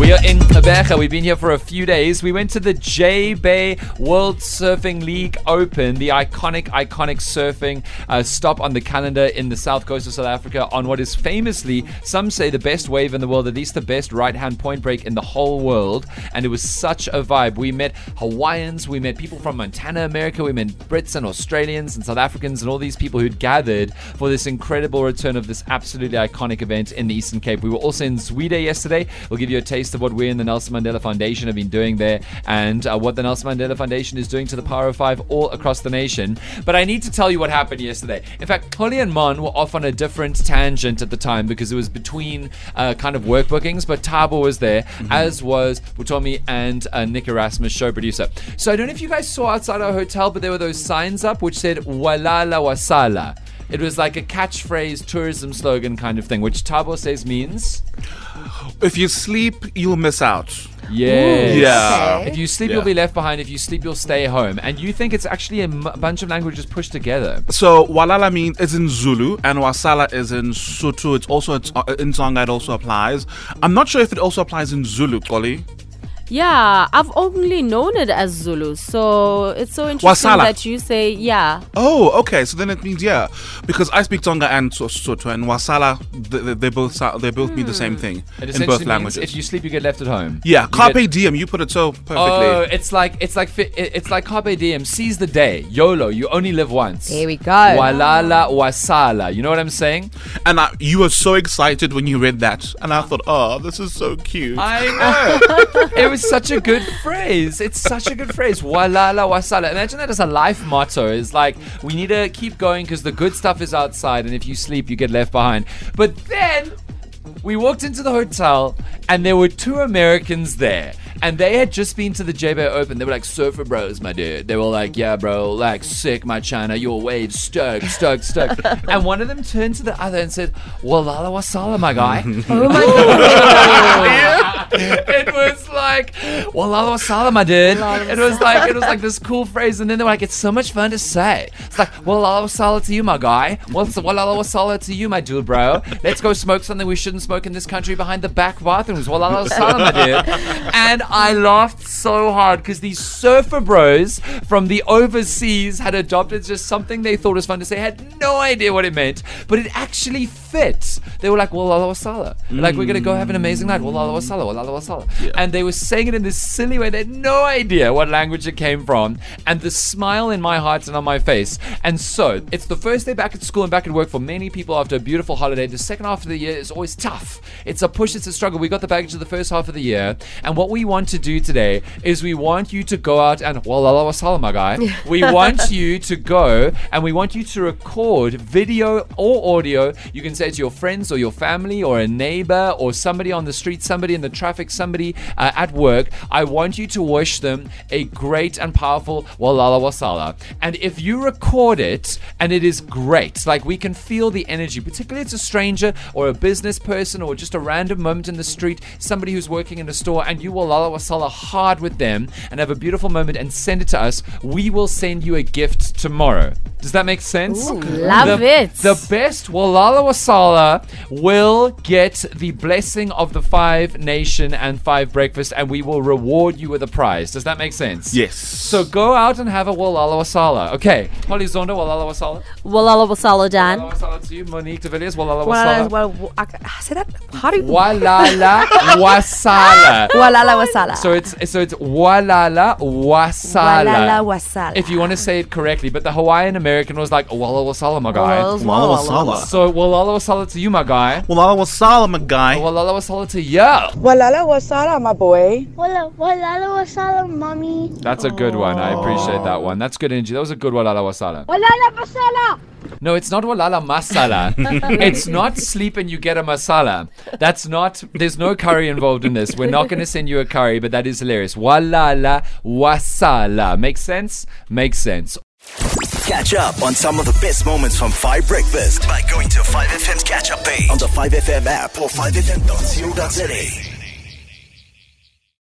We are in Gqeberha. We've been here for a few days. We went to the J Bay World Surfing League Open, the iconic, iconic surfing uh, stop on the calendar in the south coast of South Africa on what is famously, some say, the best wave in the world, at least the best right hand point break in the whole world. And it was such a vibe. We met Hawaiians, we met people from Montana, America, we met Brits and Australians and South Africans and all these people who'd gathered for this incredible return of this absolutely iconic event in the Eastern Cape. We were also in Zwide yesterday. We'll give you a taste of what we in the Nelson Mandela Foundation have been doing there and uh, what the Nelson Mandela Foundation is doing to the Power of Five all across the nation. But I need to tell you what happened yesterday. In fact, Holly and Mon were off on a different tangent at the time because it was between uh, kind of work bookings, but Tabo was there, as was Butomi and uh, Nick Erasmus, show producer. So I don't know if you guys saw outside our hotel, but there were those signs up which said Walala Wasala. It was like a catchphrase tourism slogan kind of thing, which Tabo says means If you sleep, you'll miss out. yes. Yeah. If you sleep, Yeah. you'll be left behind. If you sleep, you'll stay home. And you think it's actually a m- bunch of languages pushed together. So Walala means is in Zulu and Wasala is in Sotho. It's also it's, uh, in Tonga. It also applies. I'm not sure if it also applies in Zulu, Ollie. Yeah, I've only known it as Zulu, so it's so interesting Wasala. that you say yeah. Oh, okay. So then it means yeah, because I speak Tonga and So- Sotho and Wasala. They, they both they both mean the same hmm. thing It in essentially both means languages. if you sleep, you get left at home. yeah, You carpe get- diem. You put it so perfectly. Oh, it's like it's like it's like carpe diem. Seize the day. YOLO. You only live once. There we go. Walala wasala. You know what I'm saying? and I, you were so excited when you read that, and I thought, oh, this is so cute. I know. it was such a good phrase. It's such a good phrase. Walala wasala. Imagine that as a life motto. It's like we need to keep going because the good stuff is outside, and if you sleep, you get left behind. But then we walked into the hotel, and there were two Americans there. And they had just been to the J-Bay Open. They were like surfer bros, my dude. They were like, yeah, bro, like sick, my China, your waves, stoked, stoked, stoked. and one of them turned to the other and said, Walala wasala, my guy. Oh my god. it was like Walala wasala, my dude. It was like it was like this cool phrase, and then they were like, "It's so much fun to say." It's like Walala wasala to you, my guy. What's Walala wasala to you, my dude, bro? Let's go smoke something we shouldn't smoke in this country behind the back bathrooms. Walala wasala, my dude. And I laughed so hard because these surfer bros from the overseas had adopted just something they thought was fun to say, had no idea what it meant, but it actually fit. They were like, Walala wasala. Like, we're gonna go have an amazing night. Walala wasala, wasala. And they were saying it in this silly way. They had no idea what language it came from. And the smile in my heart and on my face. And so, it's the first day back at school and back at work for many people after a beautiful holiday. The second half of the year is always tough. It's a push, it's a struggle. We got the baggage of the first half of the year. And what we want to do today is we want you to go out and, walala wasala, my guy. We want you to go and we want you to record video or audio. You can say it to your friends or your family or a neighbor or somebody on the street, somebody in the traffic, somebody uh, at work. I want you to wish them a great and powerful walala wasala. And if you record it and it is great, like we can feel the energy, particularly it's a stranger or a business person or just a random moment in the street, somebody who's working in a store, and you walala wasala hard with them and have a beautiful moment and send it to us, we will send you a gift tomorrow. Does that make sense? love the, it. The best Walala Wasala will get the blessing of the Five Nation and Five Breakfast, and we will reward you with a prize. Does that make sense? yes. So go out and have a Walala Wasala. Okay. Holly Zonda, Walala Wasala. Walala wasala dan. Walala Wasala to you. Monique de Villiers, Walala Well, Wasala. well, I, I say that. How do you? Walala Wasala. Walala wasala. So it's so it's Walala Wasala. Walala wasala. If you want to say it correctly, but the Hawaiian American was like Walala Wasala, my guy. Walala Walala wasala. wasala. So Walala Wasala to you, my guy. Walala wasala, my guy. Walala Wasala to you. Walala wasala, my boy. Wala wala wasala, mommy. That's a good one. I appreciate that one. That's good energy. That was a good Walala Wasala. Wala wasala. No, it's not Walala Masala. it's not sleep and you get a masala. That's not, there's no curry involved in this. We're not going to send you a curry, but that is hilarious. Walala Wasala. Makes sense? Makes sense. Catch up on some of the best moments from 5 Breakfast by going to 5FM's catch up page on the 5FM app or 5FM.co.za.